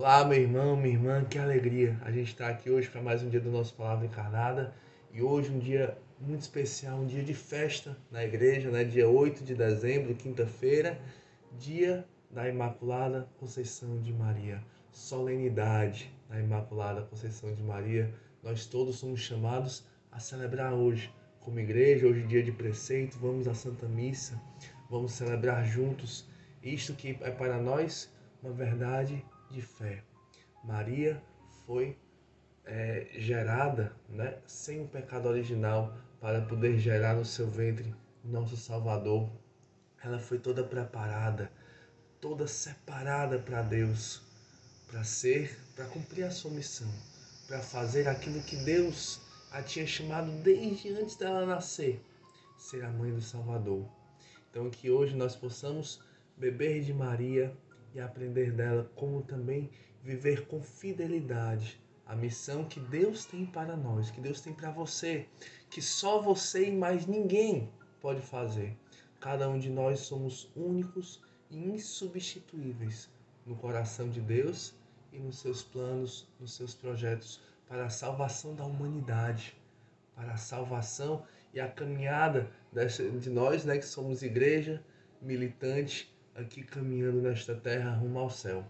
Olá, meu irmão, minha irmã, que alegria a gente está aqui hoje para mais um dia do nosso Palavra Encarnada e hoje um dia muito especial, um dia de festa na igreja, né? dia 8 de dezembro, quinta-feira, dia da Imaculada Conceição de Maria, solenidade da Imaculada Conceição de Maria. Nós todos somos chamados a celebrar hoje, como igreja, hoje dia de preceito, vamos à Santa Missa, vamos celebrar juntos isto que é para nós uma verdade de fé. Maria foi é, gerada né, sem o pecado original para poder gerar no seu ventre nosso Salvador. Ela foi toda preparada, toda separada para Deus, para ser, para cumprir a sua missão, para fazer aquilo que Deus a tinha chamado desde antes dela nascer, ser a mãe do Salvador. Então que hoje nós possamos beber de Maria e aprender dela como também viver com fidelidade a missão que Deus tem para nós, que Deus tem para você, que só você e mais ninguém pode fazer. Cada um de nós somos únicos e insubstituíveis no coração de Deus e nos seus planos, nos seus projetos para a salvação da humanidade, para a salvação e a caminhada de nós, né, que somos igreja militante aqui caminhando nesta terra rumo ao céu.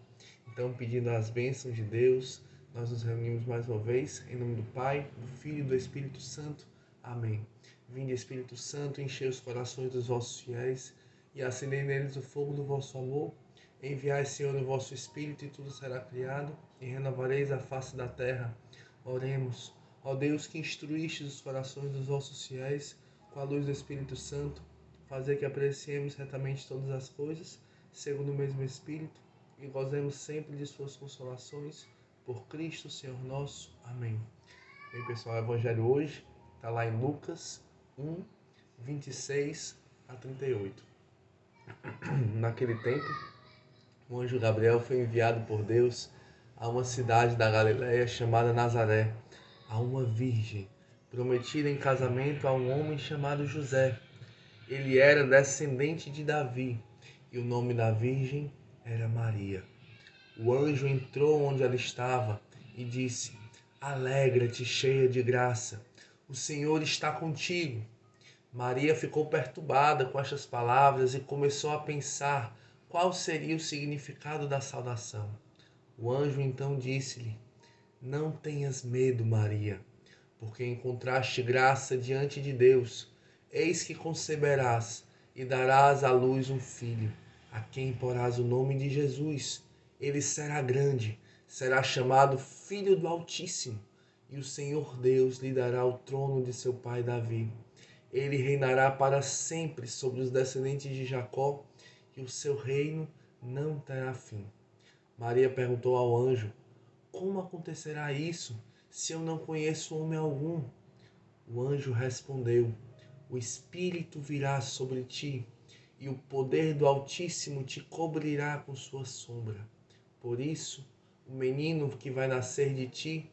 Então, pedindo as bênçãos de Deus, nós nos reunimos mais uma vez, em nome do Pai, do Filho e do Espírito Santo. Amém. Vinde, Espírito Santo, encher os corações dos vossos fiéis e acender neles o fogo do vosso amor. Enviai, Senhor, o vosso Espírito e tudo será criado, e renovareis a face da terra. Oremos. Ó Deus que instruíste os corações dos vossos fiéis com a luz do Espírito Santo, fazer que apreciemos retamente todas as coisas, segundo o mesmo Espírito, e gozemos sempre de suas consolações, por Cristo Senhor nosso. Amém. Bem, pessoal, o Evangelho hoje está lá em Lucas 1, 26 a 38. Naquele tempo, o anjo Gabriel foi enviado por Deus a uma cidade da Galiléia chamada Nazaré, a uma virgem, prometida em casamento a um homem chamado José ele era descendente de Davi e o nome da virgem era Maria. O anjo entrou onde ela estava e disse: Alegra-te, cheia de graça, o Senhor está contigo. Maria ficou perturbada com estas palavras e começou a pensar qual seria o significado da saudação. O anjo então disse-lhe: Não tenhas medo, Maria, porque encontraste graça diante de Deus. Eis que conceberás e darás à luz um filho, a quem porás o nome de Jesus. Ele será grande, será chamado Filho do Altíssimo, e o Senhor Deus lhe dará o trono de seu pai Davi. Ele reinará para sempre sobre os descendentes de Jacó, e o seu reino não terá fim. Maria perguntou ao anjo: Como acontecerá isso, se eu não conheço homem algum? O anjo respondeu: o Espírito virá sobre ti, e o poder do Altíssimo te cobrirá com sua sombra. Por isso, o menino que vai nascer de ti,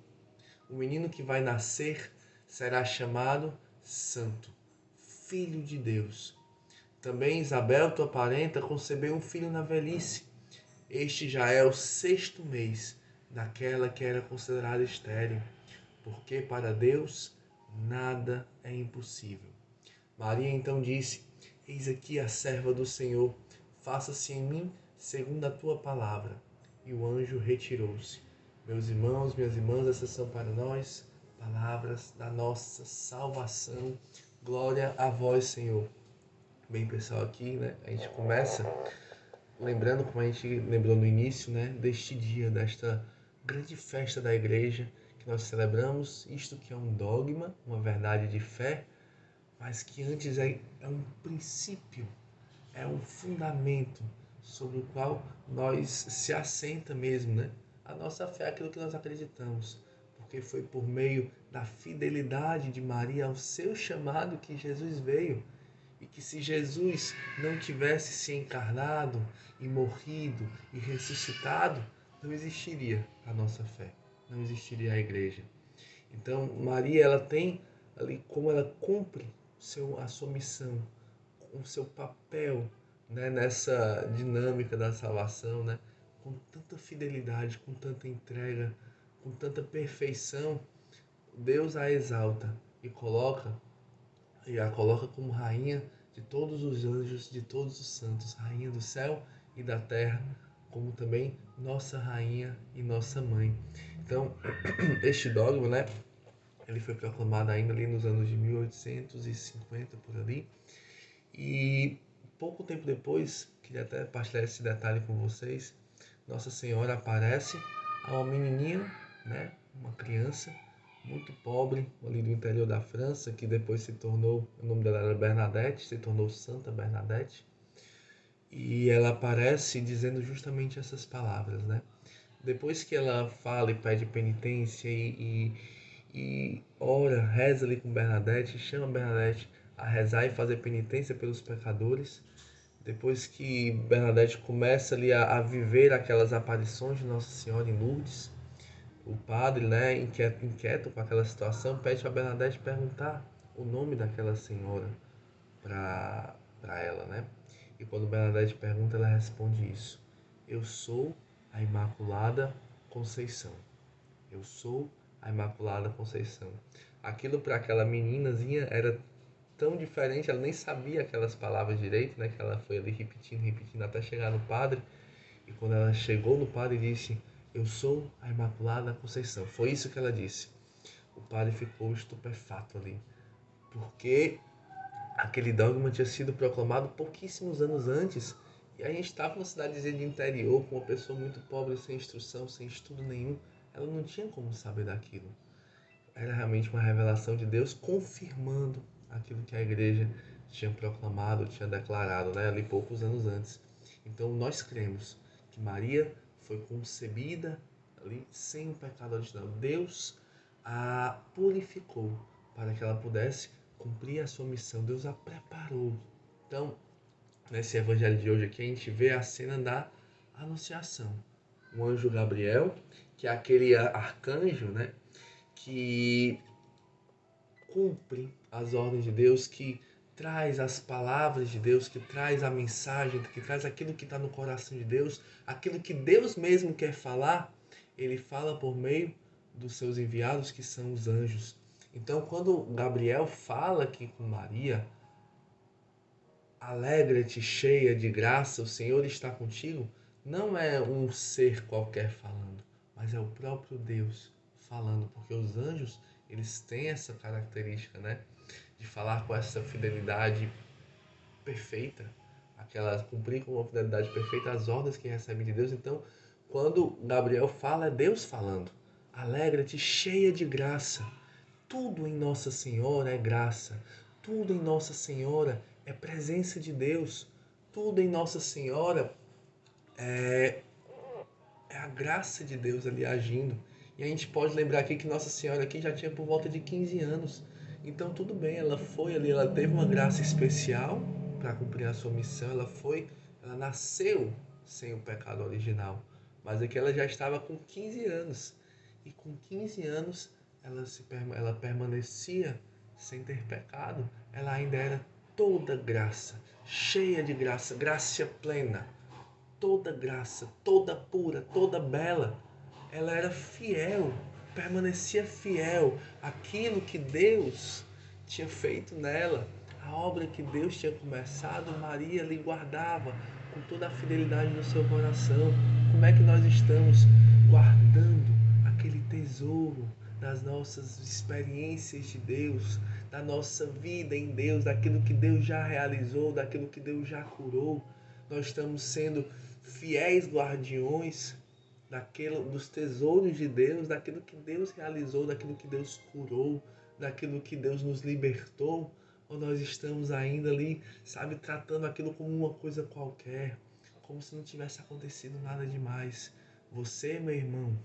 o menino que vai nascer, será chamado Santo, Filho de Deus. Também Isabel, tua parenta, concebeu um filho na velhice. Este já é o sexto mês daquela que era considerada estéril, porque para Deus nada é impossível. Maria então disse: Eis aqui a serva do Senhor, faça-se em mim segundo a tua palavra. E o anjo retirou-se. Meus irmãos, minhas irmãs, essas são para nós palavras da nossa salvação. Glória a vós, Senhor. Bem, pessoal, aqui, né, a gente começa lembrando, como a gente lembrou no início, né, deste dia, desta grande festa da igreja que nós celebramos, isto que é um dogma, uma verdade de fé, mas que antes é, é um princípio, é um fundamento sobre o qual nós se assenta mesmo, né? A nossa fé é aquilo que nós acreditamos, porque foi por meio da fidelidade de Maria ao seu chamado que Jesus veio. E que se Jesus não tivesse se encarnado e morrido e ressuscitado, não existiria a nossa fé, não existiria a igreja. Então, Maria, ela tem ali como ela cumpre seu, a sua missão, o seu papel né, nessa dinâmica da salvação, né, com tanta fidelidade, com tanta entrega, com tanta perfeição, Deus a exalta e coloca e a coloca como rainha de todos os anjos, de todos os santos, rainha do céu e da terra, como também nossa rainha e nossa mãe. Então, este dogma, né, ele foi proclamado ainda ali nos anos de 1850 por ali. E pouco tempo depois, queria até partilhar esse detalhe com vocês, Nossa Senhora aparece a uma menininha, né, uma criança muito pobre ali do interior da França, que depois se tornou, o nome dela era Bernadette, se tornou Santa Bernadette. E ela aparece dizendo justamente essas palavras, né? Depois que ela fala e pede penitência e, e, e ora, reza ali com Bernadette, chama Bernadette a rezar e fazer penitência pelos pecadores, depois que Bernadette começa ali a, a viver aquelas aparições de Nossa Senhora em Lourdes, o padre, né, inquieto, inquieto com aquela situação, pede para Bernadette perguntar o nome daquela senhora para ela, né? E quando Bernadette pergunta, ela responde isso: Eu sou a Imaculada Conceição. Eu sou a Imaculada Conceição. Aquilo para aquela meninazinha era tão diferente, ela nem sabia aquelas palavras direito, né? Que ela foi ali repetindo, repetindo até chegar no padre. E quando ela chegou no padre, disse: eu sou a Imaculada Conceição. Foi isso que ela disse. O padre ficou estupefato ali, porque aquele dogma tinha sido proclamado pouquíssimos anos antes e a gente estava numa cidadezinha de interior com uma pessoa muito pobre, sem instrução, sem estudo nenhum. Ela não tinha como saber daquilo. Era realmente uma revelação de Deus confirmando aquilo que a igreja tinha proclamado, tinha declarado, né, ali poucos anos antes. Então nós cremos que Maria foi concebida ali sem o pecado original. Deus a purificou para que ela pudesse cumprir a sua missão. Deus a preparou. Então, nesse evangelho de hoje aqui, a gente vê a cena da anunciação. O anjo Gabriel, que é aquele arcanjo, né, que cumpre as ordens de Deus, que traz as palavras de Deus, que traz a mensagem, que traz aquilo que está no coração de Deus, aquilo que Deus mesmo quer falar, ele fala por meio dos seus enviados, que são os anjos. Então, quando Gabriel fala aqui com Maria, alegra-te, cheia de graça, o Senhor está contigo, não é um ser qualquer falando, mas é o próprio Deus falando, porque os anjos, eles têm essa característica, né? de falar com essa fidelidade perfeita, aquela cumprir com uma fidelidade perfeita as ordens que recebe de Deus. Então, quando Gabriel fala, é Deus falando. Alegra-te, cheia de graça. Tudo em Nossa Senhora é graça. Tudo em Nossa Senhora é presença de Deus. Tudo em Nossa Senhora é, é a graça de Deus ali agindo. E a gente pode lembrar aqui que Nossa Senhora aqui já tinha por volta de 15 anos. Então tudo bem, ela foi ali, ela teve uma graça especial para cumprir a sua missão, ela foi, ela nasceu sem o pecado original, mas aqui ela já estava com 15 anos. E com 15 anos ela, se, ela permanecia sem ter pecado, ela ainda era toda graça, cheia de graça, graça plena, toda graça, toda pura, toda bela. Ela era fiel permanecia fiel àquilo que Deus tinha feito nela, a obra que Deus tinha começado, Maria lhe guardava com toda a fidelidade no seu coração. Como é que nós estamos guardando aquele tesouro das nossas experiências de Deus, da nossa vida em Deus, daquilo que Deus já realizou, daquilo que Deus já curou? Nós estamos sendo fiéis guardiões daquilo, dos tesouros de Deus, daquilo que Deus realizou, daquilo que Deus curou, daquilo que Deus nos libertou, ou nós estamos ainda ali, sabe, tratando aquilo como uma coisa qualquer, como se não tivesse acontecido nada demais. Você, meu irmão,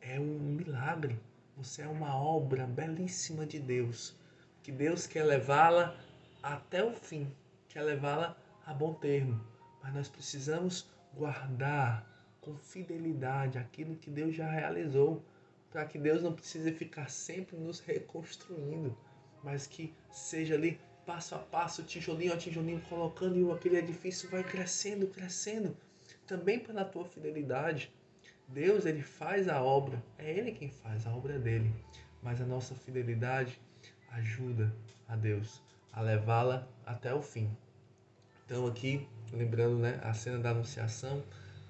é um milagre. Você é uma obra belíssima de Deus, que Deus quer levá-la até o fim, quer levá-la a bom termo. Mas nós precisamos guardar com fidelidade aquilo que Deus já realizou, para que Deus não precise ficar sempre nos reconstruindo, mas que seja ali passo a passo, tijolinho a tijolinho, colocando e aquele edifício vai crescendo, crescendo, também pela tua fidelidade. Deus, ele faz a obra, é ele quem faz, a obra dele. Mas a nossa fidelidade ajuda a Deus a levá-la até o fim. Então aqui, lembrando né, a cena da anunciação,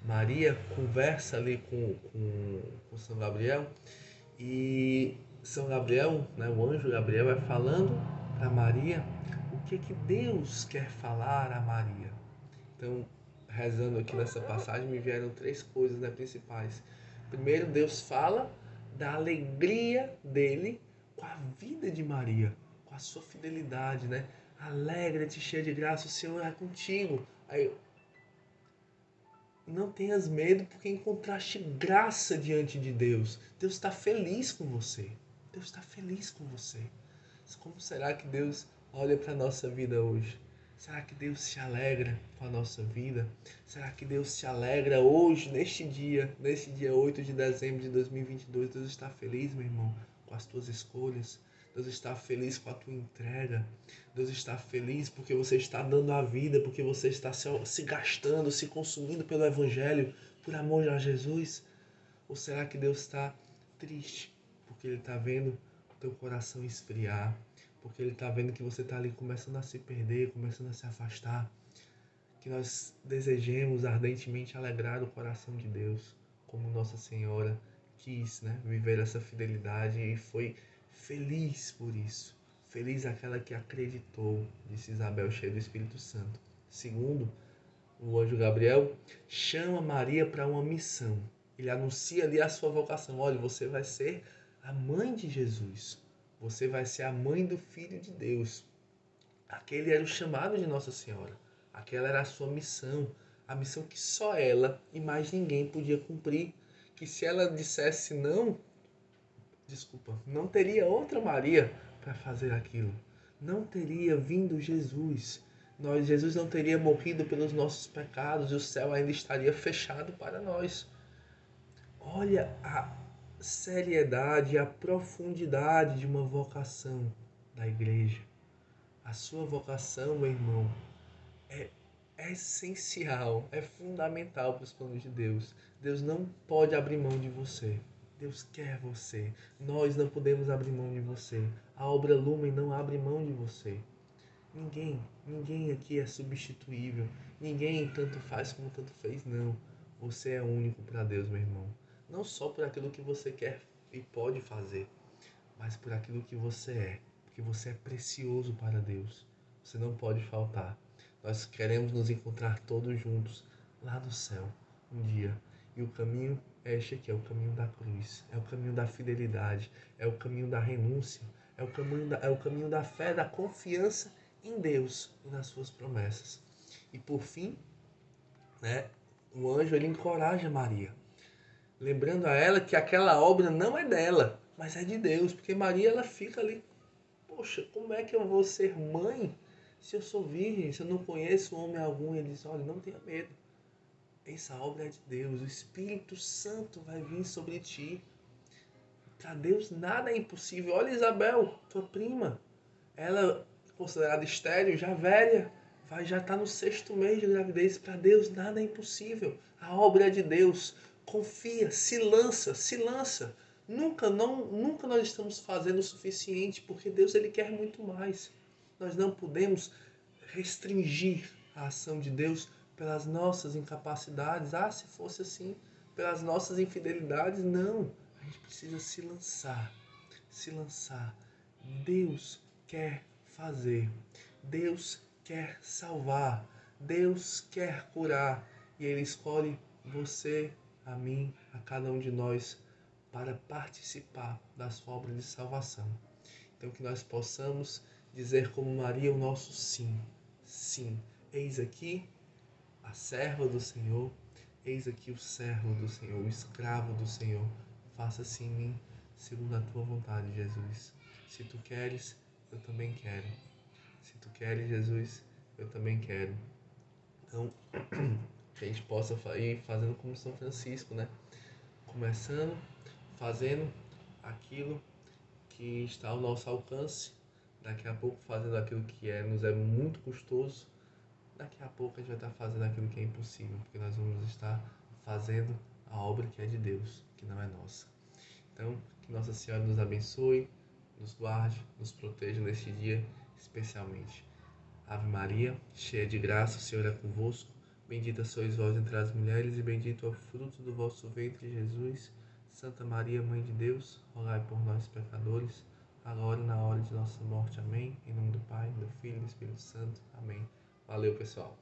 Maria conversa ali com, com, com São Gabriel e São Gabriel, né, o anjo Gabriel, é falando para Maria o que, que Deus quer falar a Maria. Então, rezando aqui nessa passagem, me vieram três coisas né, principais. Primeiro, Deus fala da alegria dele com a vida de Maria, com a sua fidelidade, né? Alegra-te, cheia de graça, o Senhor é contigo. Aí, não tenhas medo, porque encontraste graça diante de Deus. Deus está feliz com você. Deus está feliz com você. Como será que Deus olha para a nossa vida hoje? Será que Deus se alegra com a nossa vida? Será que Deus se alegra hoje, neste dia, nesse dia 8 de dezembro de 2022? Deus está feliz, meu irmão, com as tuas escolhas. Deus está feliz com a tua entrega. Deus está feliz porque você está dando a vida, porque você está se gastando, se consumindo pelo Evangelho, por amor a Jesus? Ou será que Deus está triste porque Ele está vendo o teu coração esfriar? porque Ele está vendo que você está ali começando a se perder, começando a se afastar. Que nós desejemos ardentemente alegrar o coração de Deus, como Nossa Senhora quis né, viver essa fidelidade e foi feliz por isso. Feliz aquela que acreditou, disse Isabel, cheia do Espírito Santo. Segundo, o anjo Gabriel chama Maria para uma missão. Ele anuncia ali a sua vocação. Olha, você vai ser a mãe de Jesus. Você vai ser a mãe do Filho de Deus. Aquele era o chamado de Nossa Senhora. Aquela era a sua missão. A missão que só ela e mais ninguém podia cumprir. Que se ela dissesse não, desculpa, não teria outra Maria para fazer aquilo. Não teria vindo Jesus. Nós, Jesus não teria morrido pelos nossos pecados e o céu ainda estaria fechado para nós. Olha a seriedade, a profundidade de uma vocação da igreja. A sua vocação, meu irmão, é essencial, é fundamental para os planos de Deus. Deus não pode abrir mão de você. Deus quer você. Nós não podemos abrir mão de você. A obra Lumen não abre mão de você. Ninguém, ninguém aqui é substituível. Ninguém tanto faz como tanto fez, não. Você é único para Deus, meu irmão não só por aquilo que você quer e pode fazer, mas por aquilo que você é, porque você é precioso para Deus. Você não pode faltar. Nós queremos nos encontrar todos juntos lá no céu um dia. E o caminho é este aqui, é o caminho da cruz, é o caminho da fidelidade, é o caminho da renúncia, é o caminho da, é o caminho da fé, da confiança em Deus e nas suas promessas. E por fim, né, o anjo ele encoraja Maria lembrando a ela que aquela obra não é dela, mas é de Deus, porque Maria ela fica ali, poxa, como é que eu vou ser mãe se eu sou virgem, se eu não conheço homem algum? E ele diz, olha, não tenha medo. Essa obra é de Deus, o Espírito Santo vai vir sobre ti. Para Deus nada é impossível. Olha Isabel, tua prima, ela considerada estéril, já velha, vai já estar tá no sexto mês de gravidez. Para Deus nada é impossível. A obra é de Deus confia, se lança, se lança. Nunca, não, nunca nós estamos fazendo o suficiente, porque Deus ele quer muito mais. Nós não podemos restringir a ação de Deus pelas nossas incapacidades. Ah, se fosse assim, pelas nossas infidelidades, não. A gente precisa se lançar, se lançar. Deus quer fazer. Deus quer salvar. Deus quer curar. E Ele escolhe você a mim, a cada um de nós, para participar da sua obra de salvação. Então, que nós possamos dizer como Maria o nosso sim. Sim, eis aqui a serva do Senhor, eis aqui o servo do Senhor, o escravo do Senhor. Faça-se em mim, segundo a tua vontade, Jesus. Se tu queres, eu também quero. Se tu queres, Jesus, eu também quero. Então, que a gente possa ir fazendo como São Francisco, né? Começando, fazendo aquilo que está ao nosso alcance, daqui a pouco fazendo aquilo que é, nos é muito custoso, daqui a pouco a gente vai estar fazendo aquilo que é impossível, porque nós vamos estar fazendo a obra que é de Deus, que não é nossa. Então, que Nossa Senhora nos abençoe, nos guarde, nos proteja neste dia especialmente. Ave Maria, cheia de graça, o Senhor é convosco. Bendita sois vós entre as mulheres, e bendito é o fruto do vosso ventre, Jesus. Santa Maria, Mãe de Deus, rogai por nós, pecadores, agora e na hora de nossa morte. Amém. Em nome do Pai, do Filho e do Espírito Santo. Amém. Valeu, pessoal.